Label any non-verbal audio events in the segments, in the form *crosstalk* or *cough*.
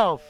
yourself.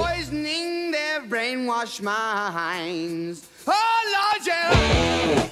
poisoning their brainwashed minds. Oh Lord, yeah.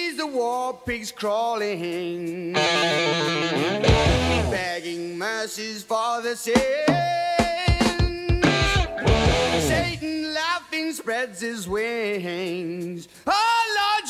the war pigs crawling, begging mercies for the sins. Satan laughing spreads his wings. Oh Lord,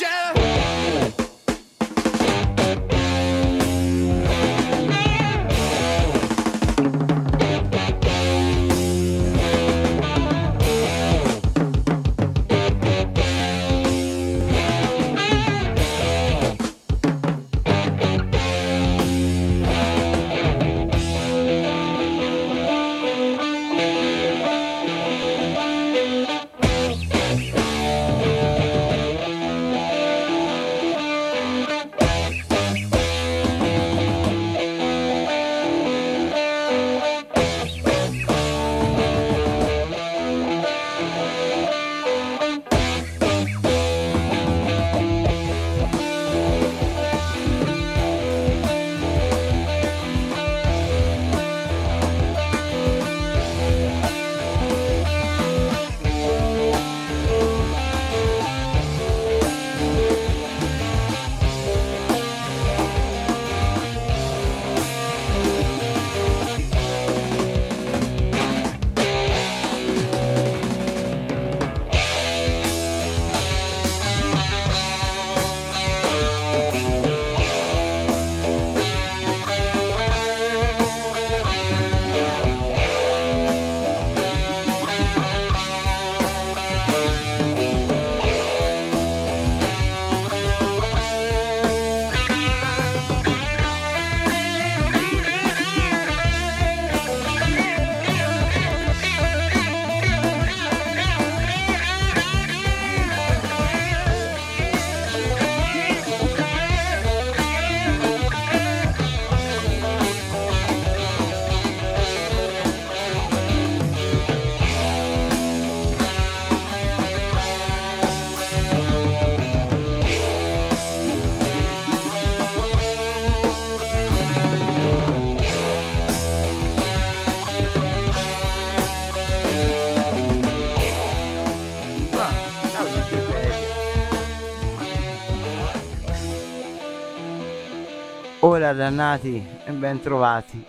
Ora dannati e ben trovati.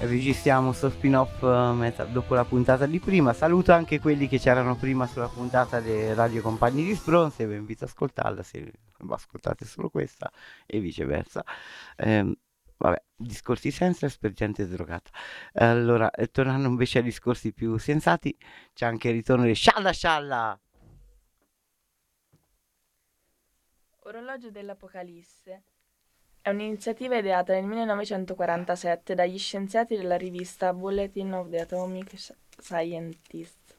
Registriamo sto spin-off eh, meta- dopo la puntata di prima. Saluto anche quelli che c'erano prima sulla puntata dei Radio Compagni di Spronze. Vi invito ad ascoltarla se ascoltate solo questa e viceversa. Ehm, vabbè, discorsi senseless per gente drogata. Allora, eh, tornando invece ai discorsi più sensati, c'è anche il ritorno di Scialla Scialla. Orologio dell'Apocalisse è un'iniziativa ideata nel 1947 dagli scienziati della rivista Bulletin of the Atomic Scientists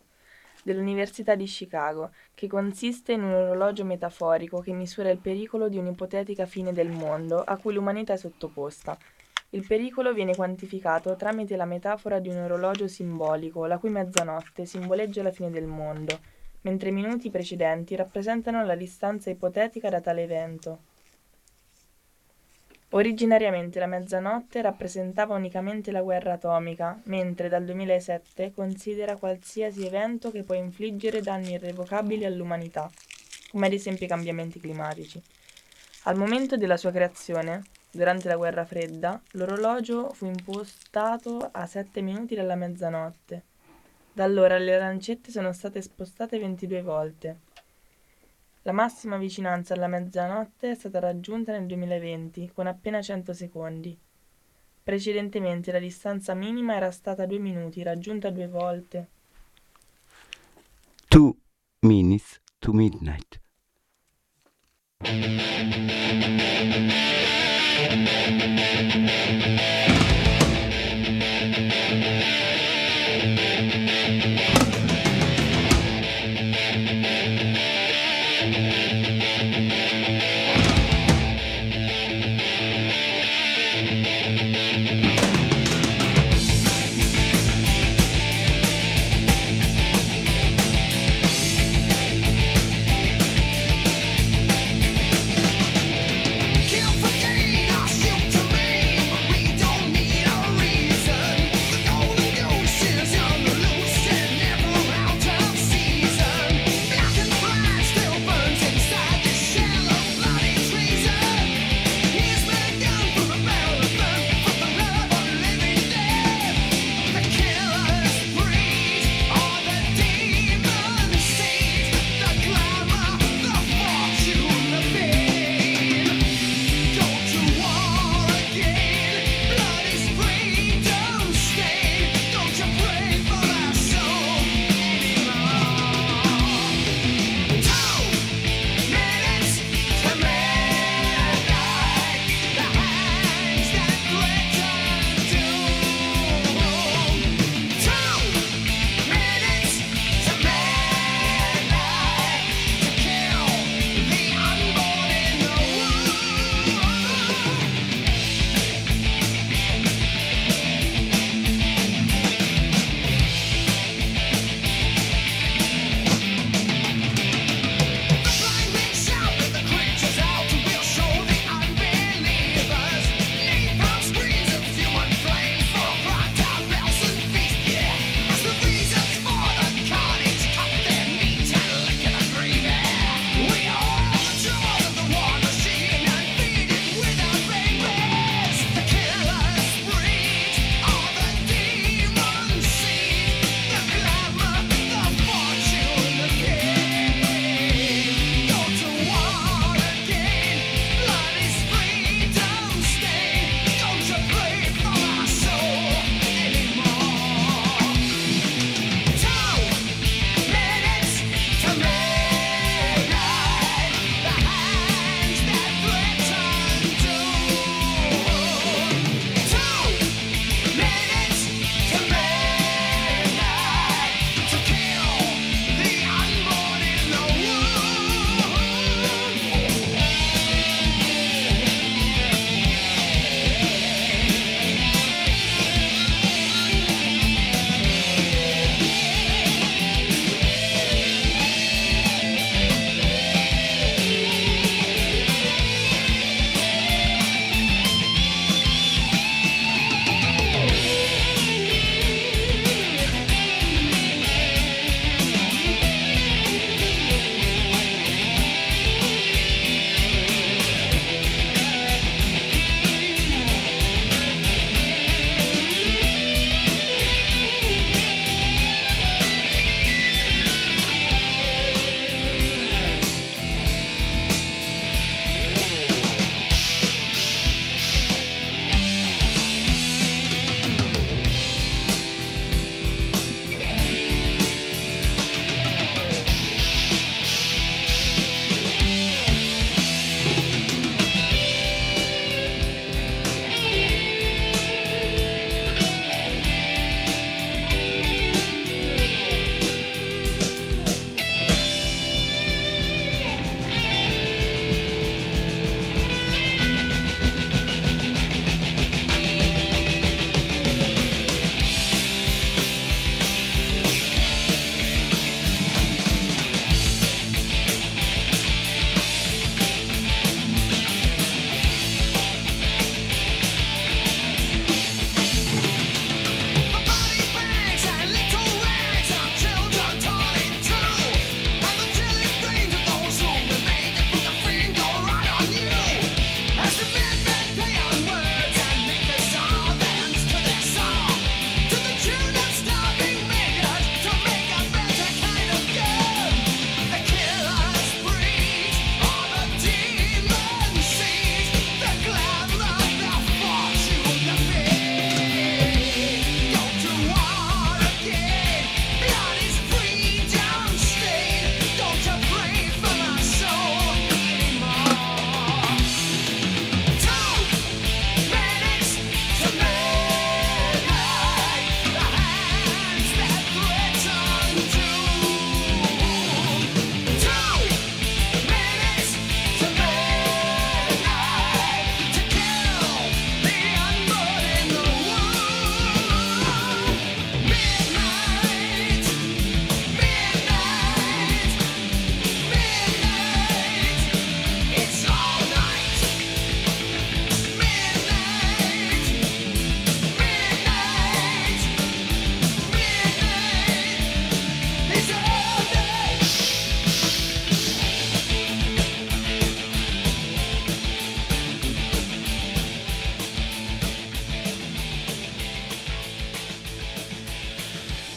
dell'Università di Chicago, che consiste in un orologio metaforico che misura il pericolo di un'ipotetica fine del mondo a cui l'umanità è sottoposta. Il pericolo viene quantificato tramite la metafora di un orologio simbolico, la cui mezzanotte simboleggia la fine del mondo, mentre i minuti precedenti rappresentano la distanza ipotetica da tale evento. Originariamente la mezzanotte rappresentava unicamente la guerra atomica, mentre dal 2007 considera qualsiasi evento che può infliggere danni irrevocabili all'umanità, come ad esempio i cambiamenti climatici. Al momento della sua creazione, durante la guerra fredda, l'orologio fu impostato a 7 minuti dalla mezzanotte. Da allora le lancette sono state spostate 22 volte. La massima vicinanza alla mezzanotte è stata raggiunta nel 2020, con appena 100 secondi. Precedentemente la distanza minima era stata 2 minuti, raggiunta due volte. Two minutes to midnight. Kill for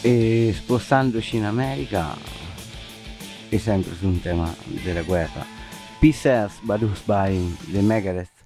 E spostandoci in America e sempre su un tema della guerra. Peace Earth Badus by The Megadeth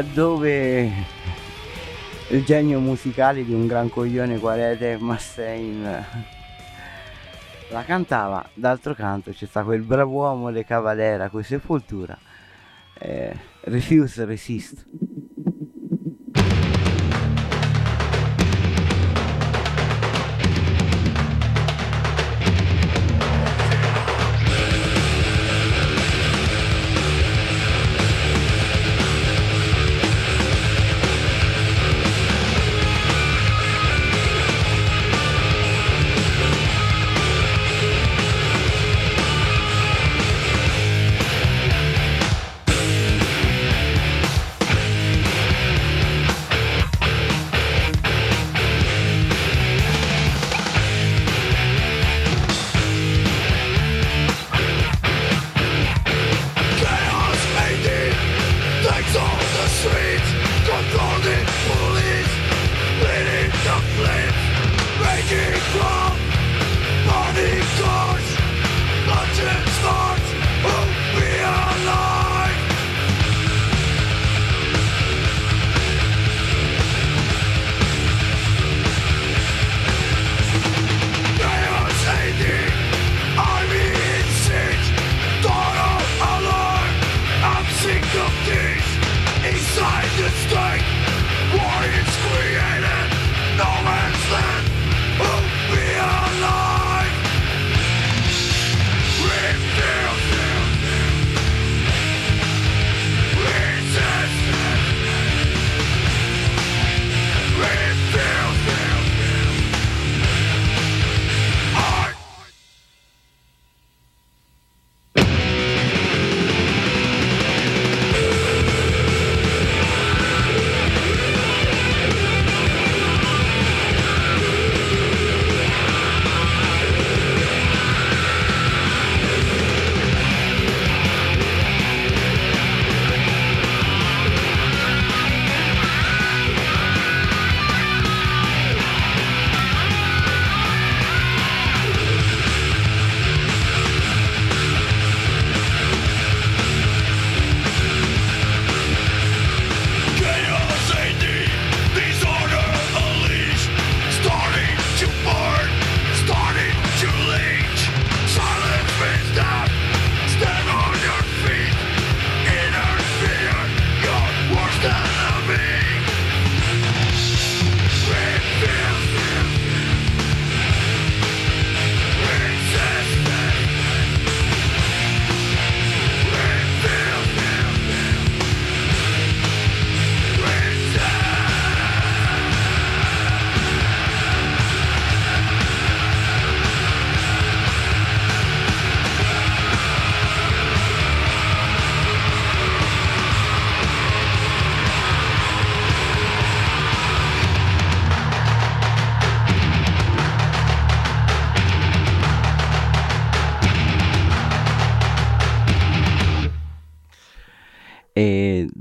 laddove il genio musicale di un gran coglione qual qualete Massein la cantava, d'altro canto c'è stato quel bravo uomo le cavalera con sepoltura, eh, refuse resist.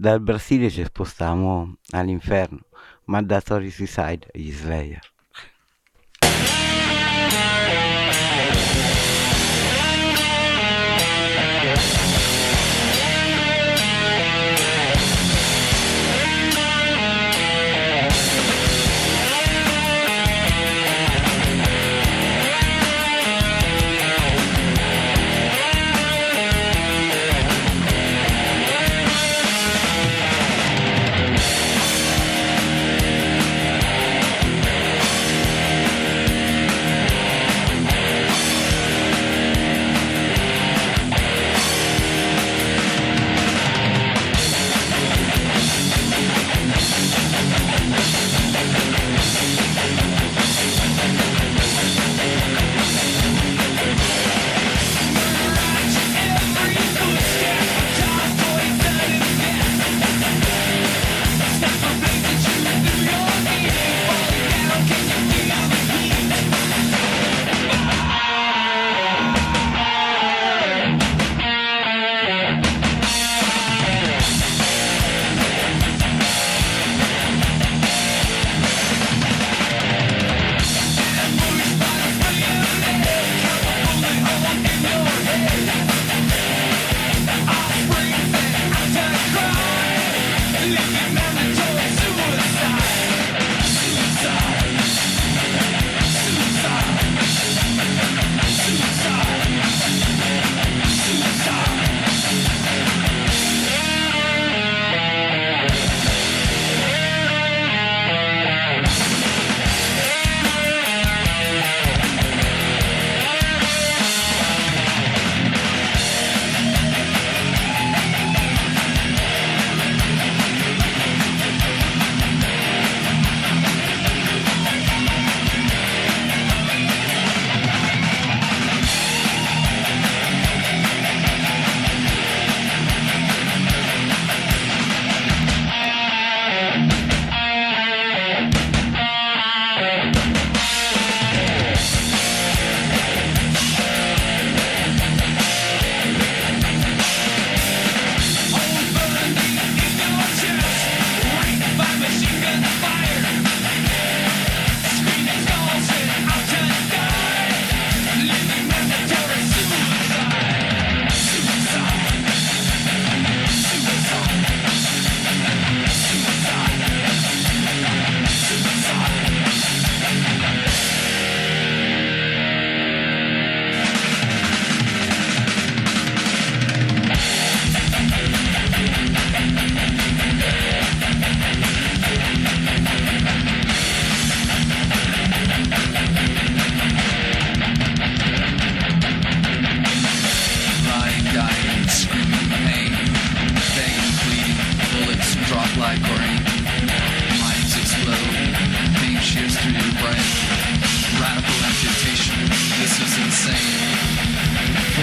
Dal Brasile ci spostiamo all'inferno. Mandatory Suicide, gli Slayer.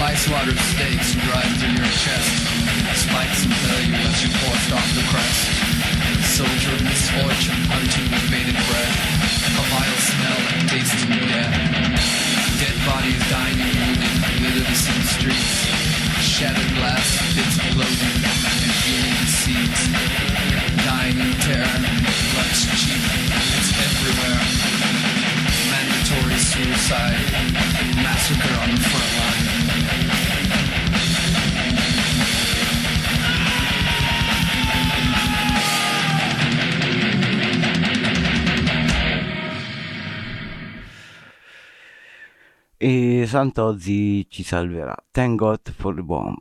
Fly swatter stakes drive through your chest. Spikes impel you as you forced off the crest. Soldier of misfortune, hunting with bated breath. A vile smell and tasting death. Dead bodies dying and wounded, city streets. Shattered glass, bits of clothing, and human seeds. Dying in terror, blood's cheap, it's everywhere. Mandatory suicide, massacre on the front line. E Santozzi ci salverà. Thank God for the bomb.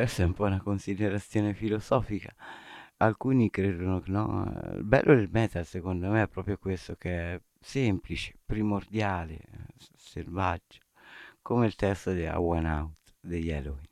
questa è un po' una considerazione filosofica. Alcuni credono che no. Il bello del metal, secondo me, è proprio questo che è semplice, primordiale, eh, selvaggio, come il testo di A One Out degli Halloween.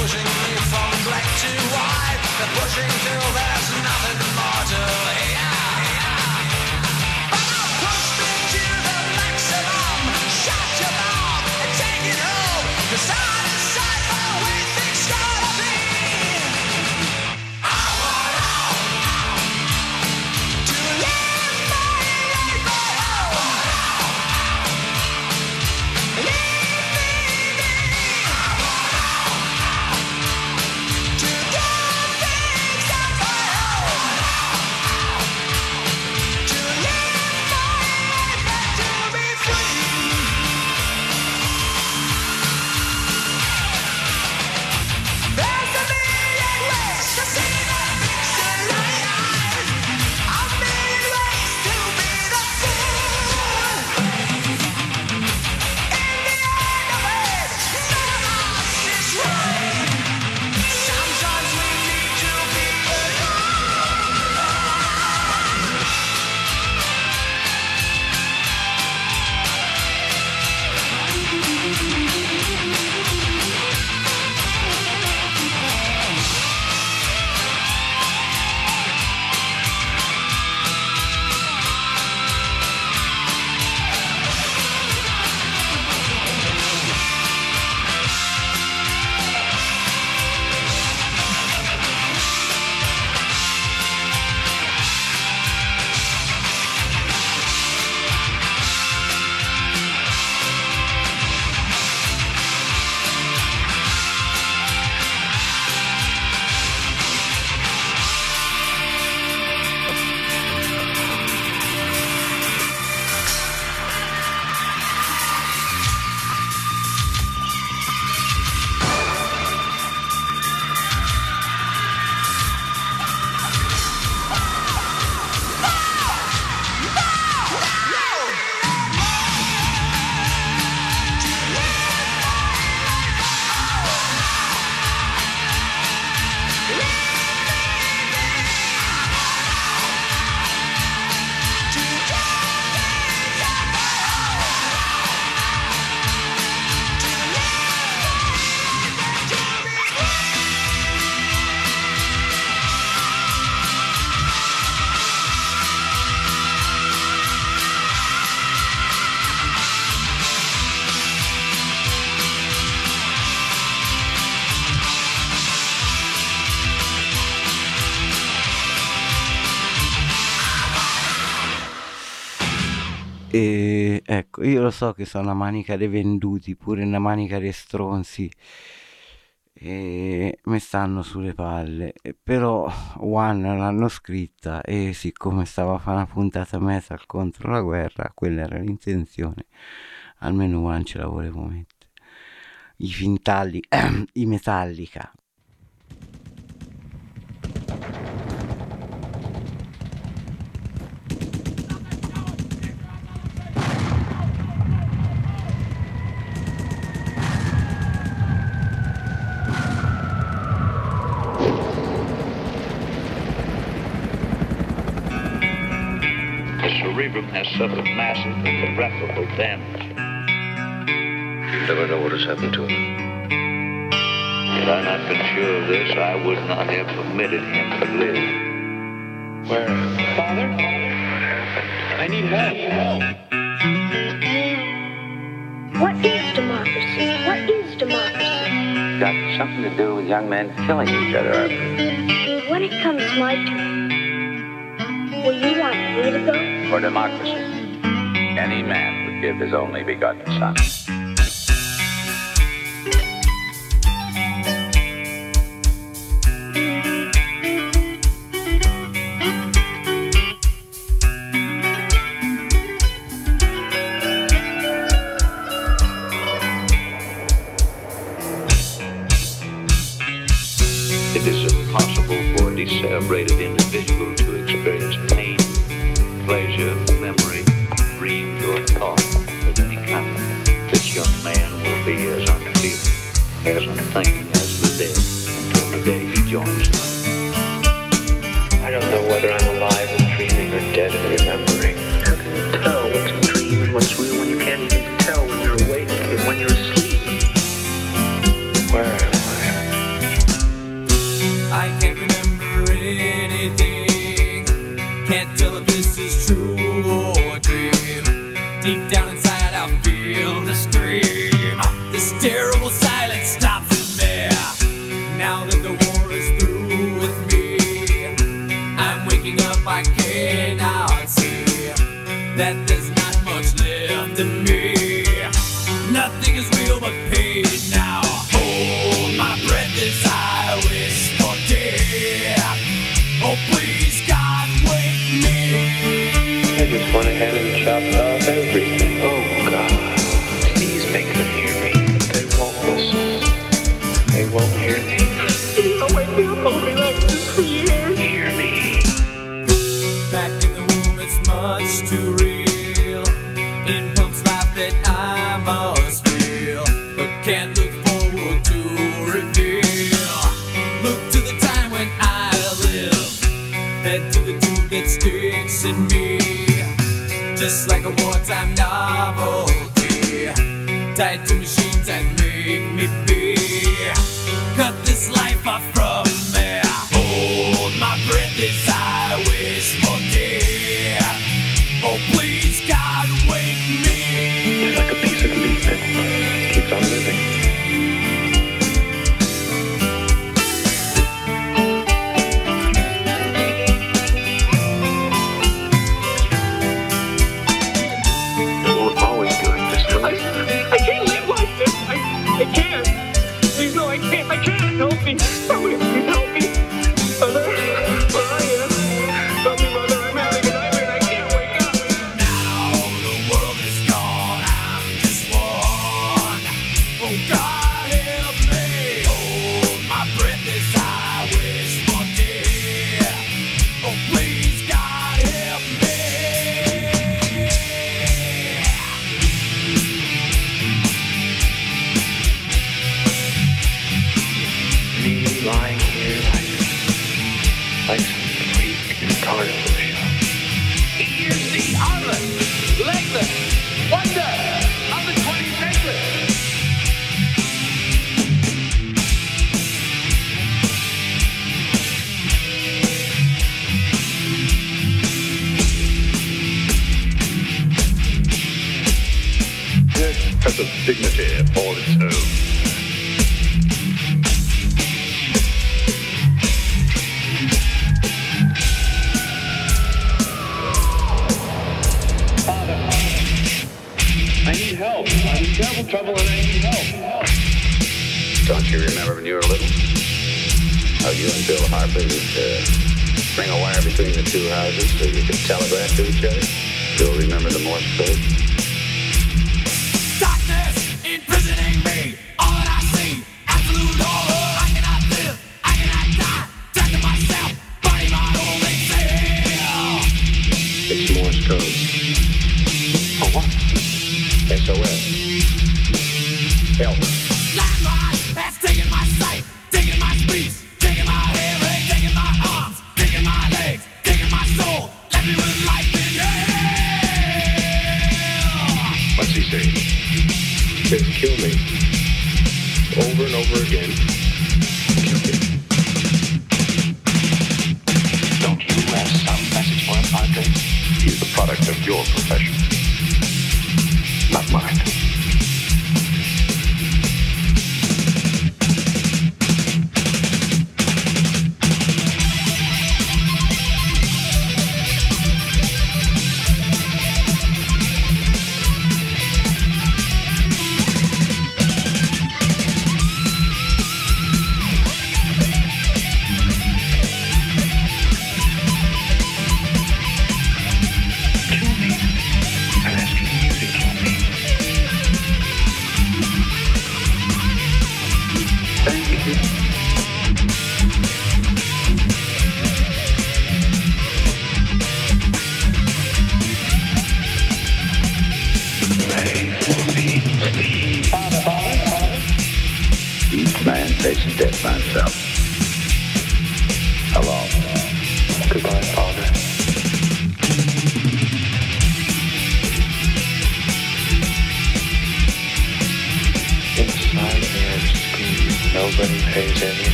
pushing me from black to white. They're pushing till there's nothing more to Ecco, io lo so che sono una manica dei venduti, pure una manica dei stronzi, e mi stanno sulle palle. Però One l'hanno scritta e siccome stava a fare una puntata metal contro la guerra, quella era l'intenzione, almeno One ce la volevo mettere. I fintalli, *clears throat* i metallica, cerebrum has suffered massive and irreparable damage. You never know what has happened to him. Had I not been sure of this, I would not have permitted him to live. Where? Father? I need help. What is democracy? What is democracy? Got something to do with young men killing each other. When it comes my turn, Will you want me to go? For democracy, any man would give his only begotten son. she saying? Just kill me. Over and over again. Kill me. Don't you have some message for him, Andre? He's the product of your profession.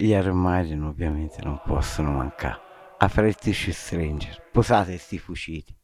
Gli armadi ovviamente non possono mancare. A Apreteci Stranger, posate sti fuciti.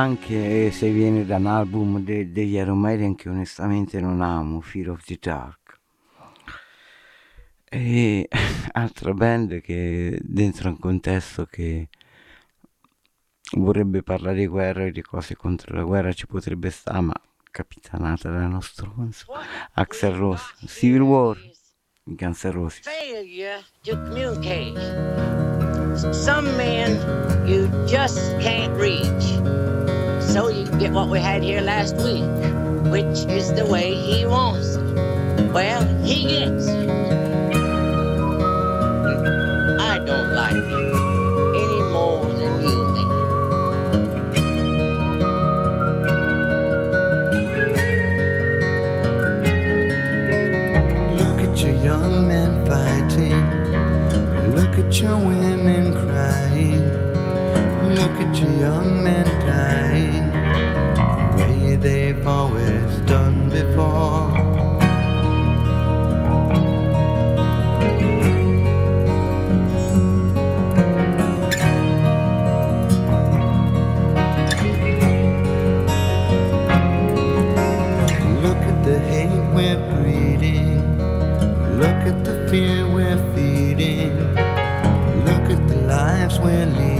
Anche se viene da un album de- degli Iron Maiden che onestamente non amo, Fear of the Dark. E *laughs* altra band che dentro un contesto che vorrebbe parlare di guerra e di cose contro la guerra ci potrebbe stare, ma capitanata dal nostro Axel Rose, Civil War, i Guns N' Roses. failure to communicate. Some men you just can't reach. So you can get what we had here last week, which is the way he wants it. Well, he gets it. I don't like it any more than you may. Look at your young men fighting. Look at your women crying. Look at your young men always done before. Look at the hate we're breeding. Look at the fear we're feeding. Look at the lives we're leading.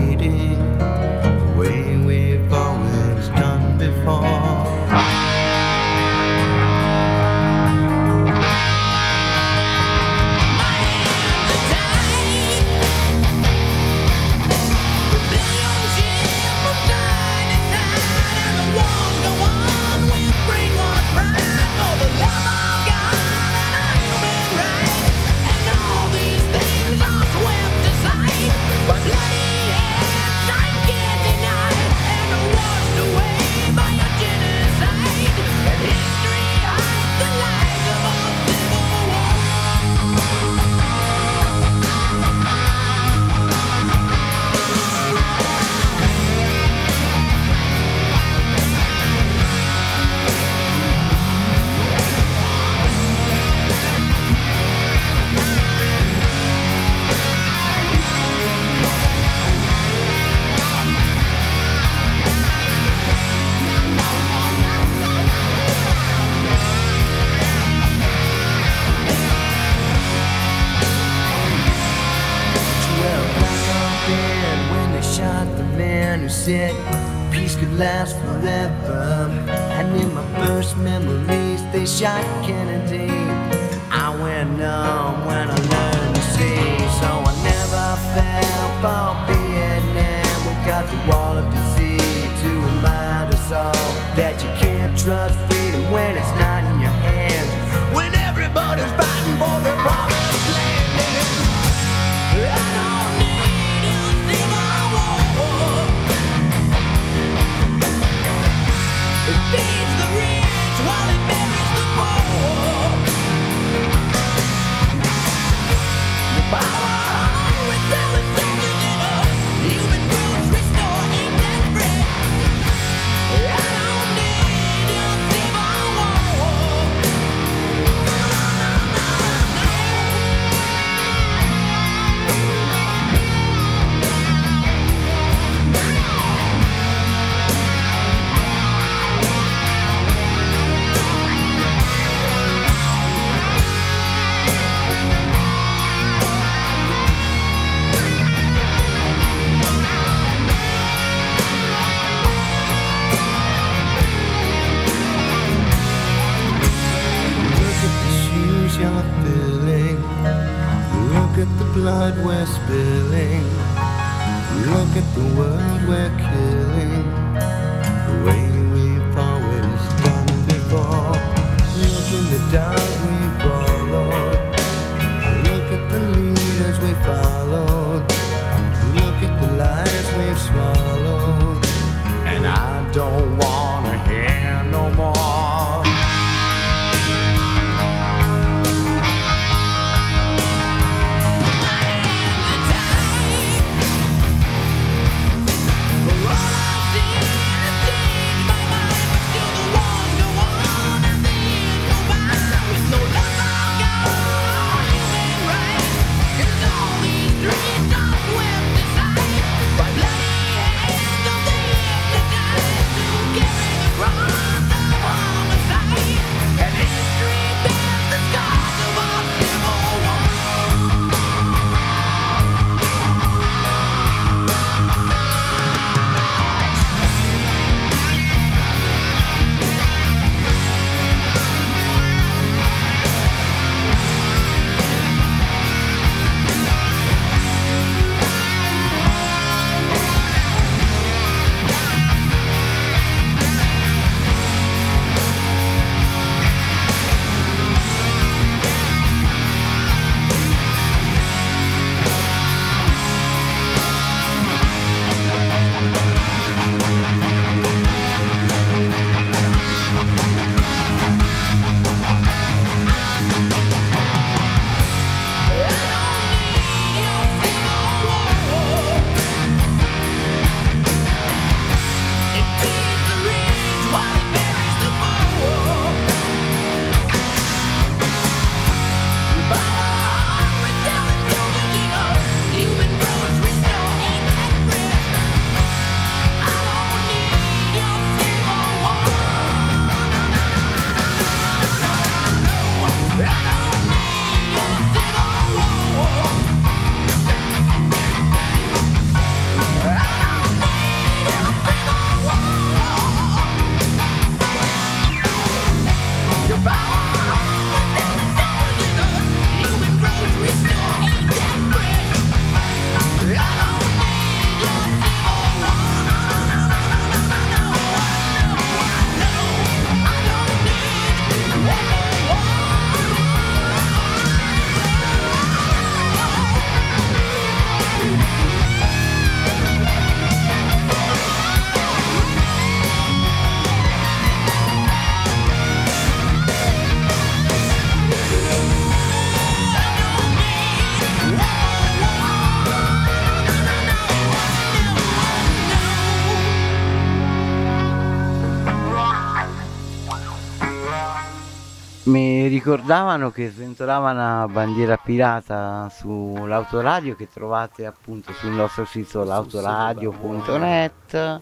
Ricordavano che sventolava una bandiera pirata sull'autoradio che trovate appunto sul nostro sito l'autoradio.net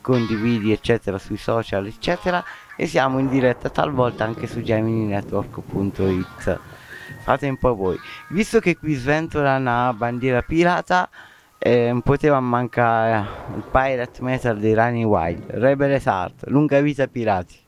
condividi eccetera sui social eccetera e siamo in diretta talvolta anche su gemininetwork.it fate un po' voi. Visto che qui sventola una bandiera pirata eh, poteva mancare il pirate metal dei Running Wild Rebel Heart lunga vita pirati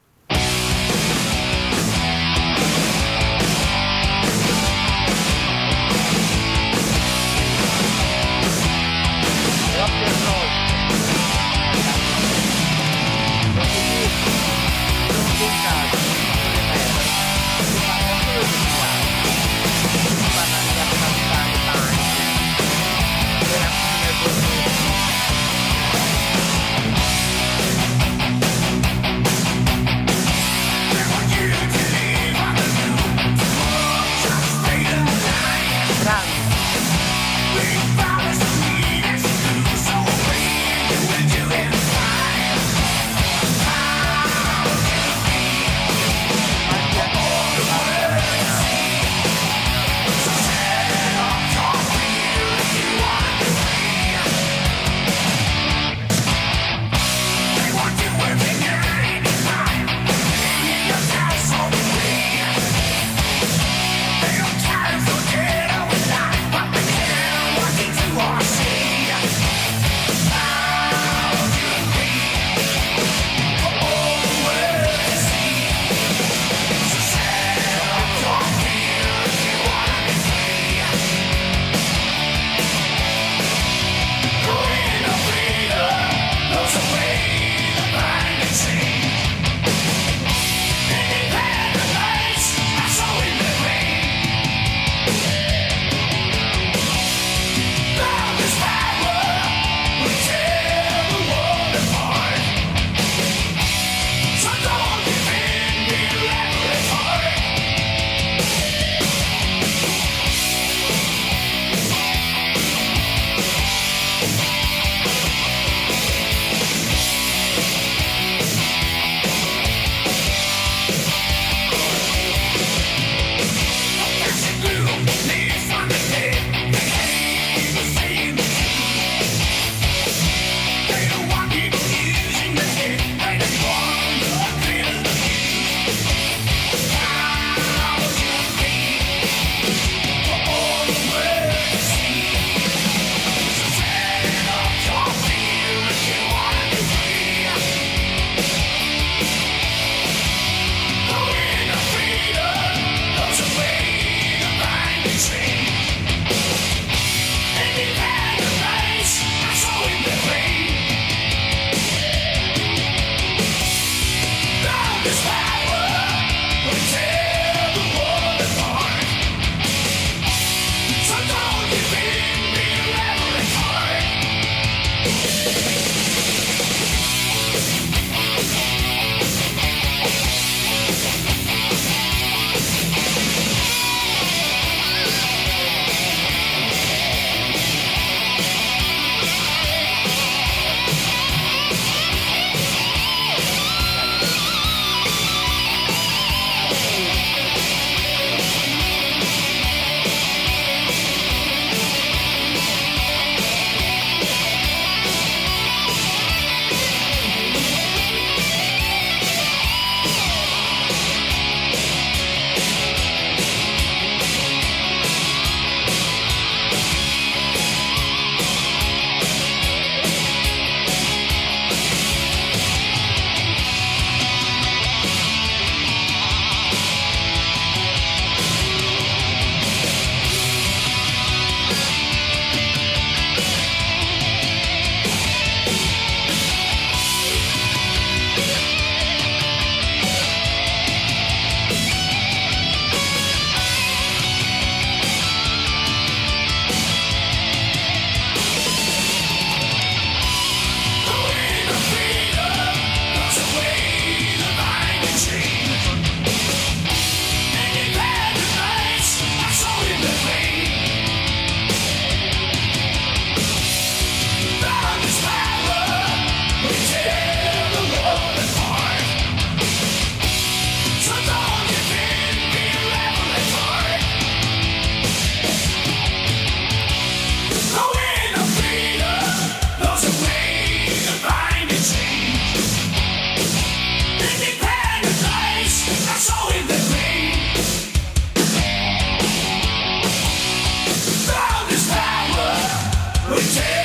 we take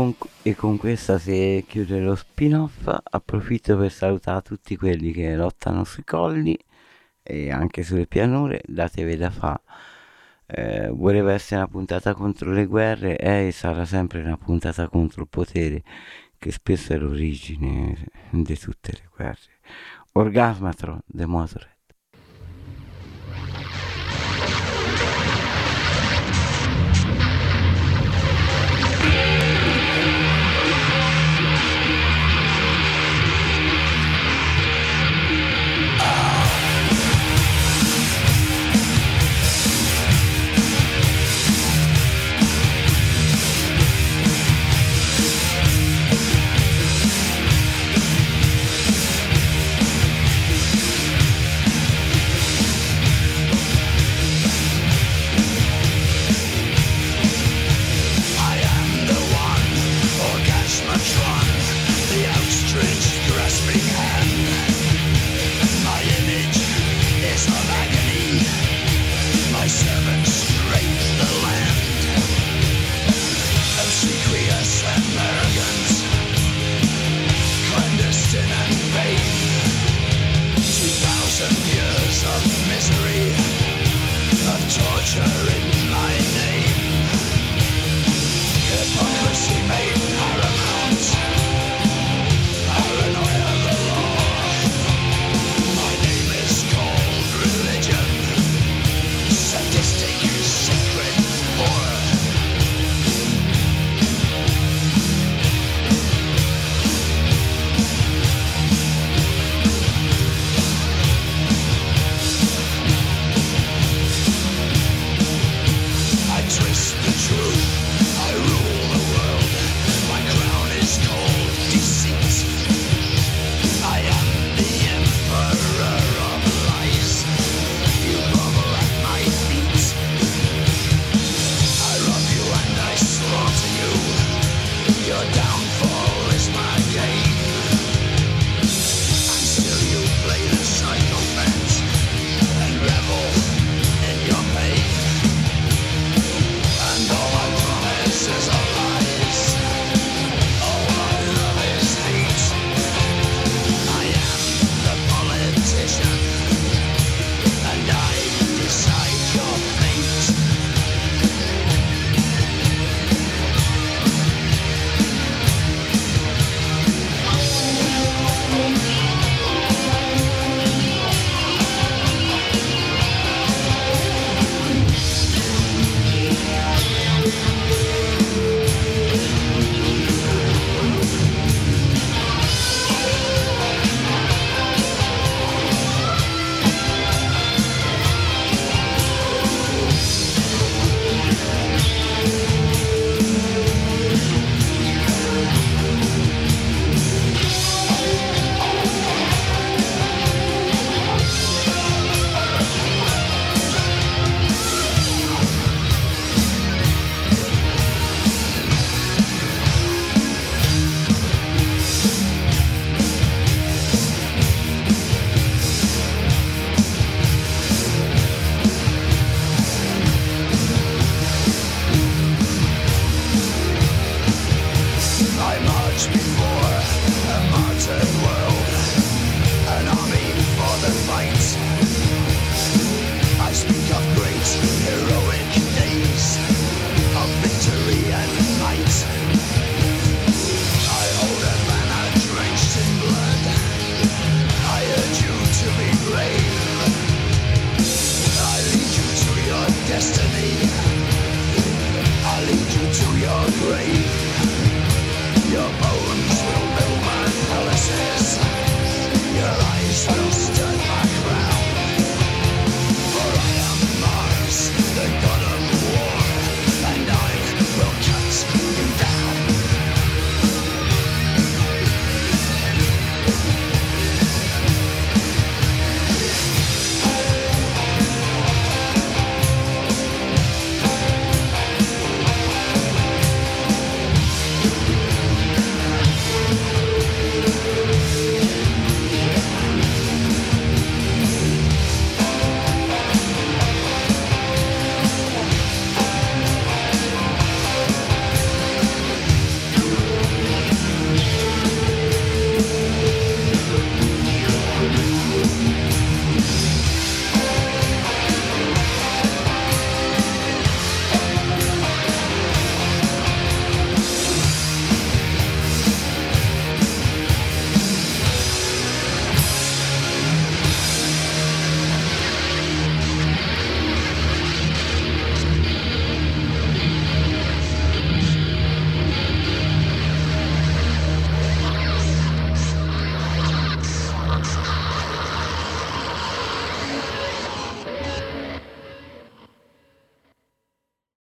con- e con questa si chiude lo spin-off. Approfitto per salutare tutti quelli che lottano sui colli e anche sulle pianure. Datevi da fa. Eh, voleva essere una puntata contro le guerre e sarà sempre una puntata contro il potere, che spesso è l'origine di tutte le guerre. Orgasmatron, The Motorhead.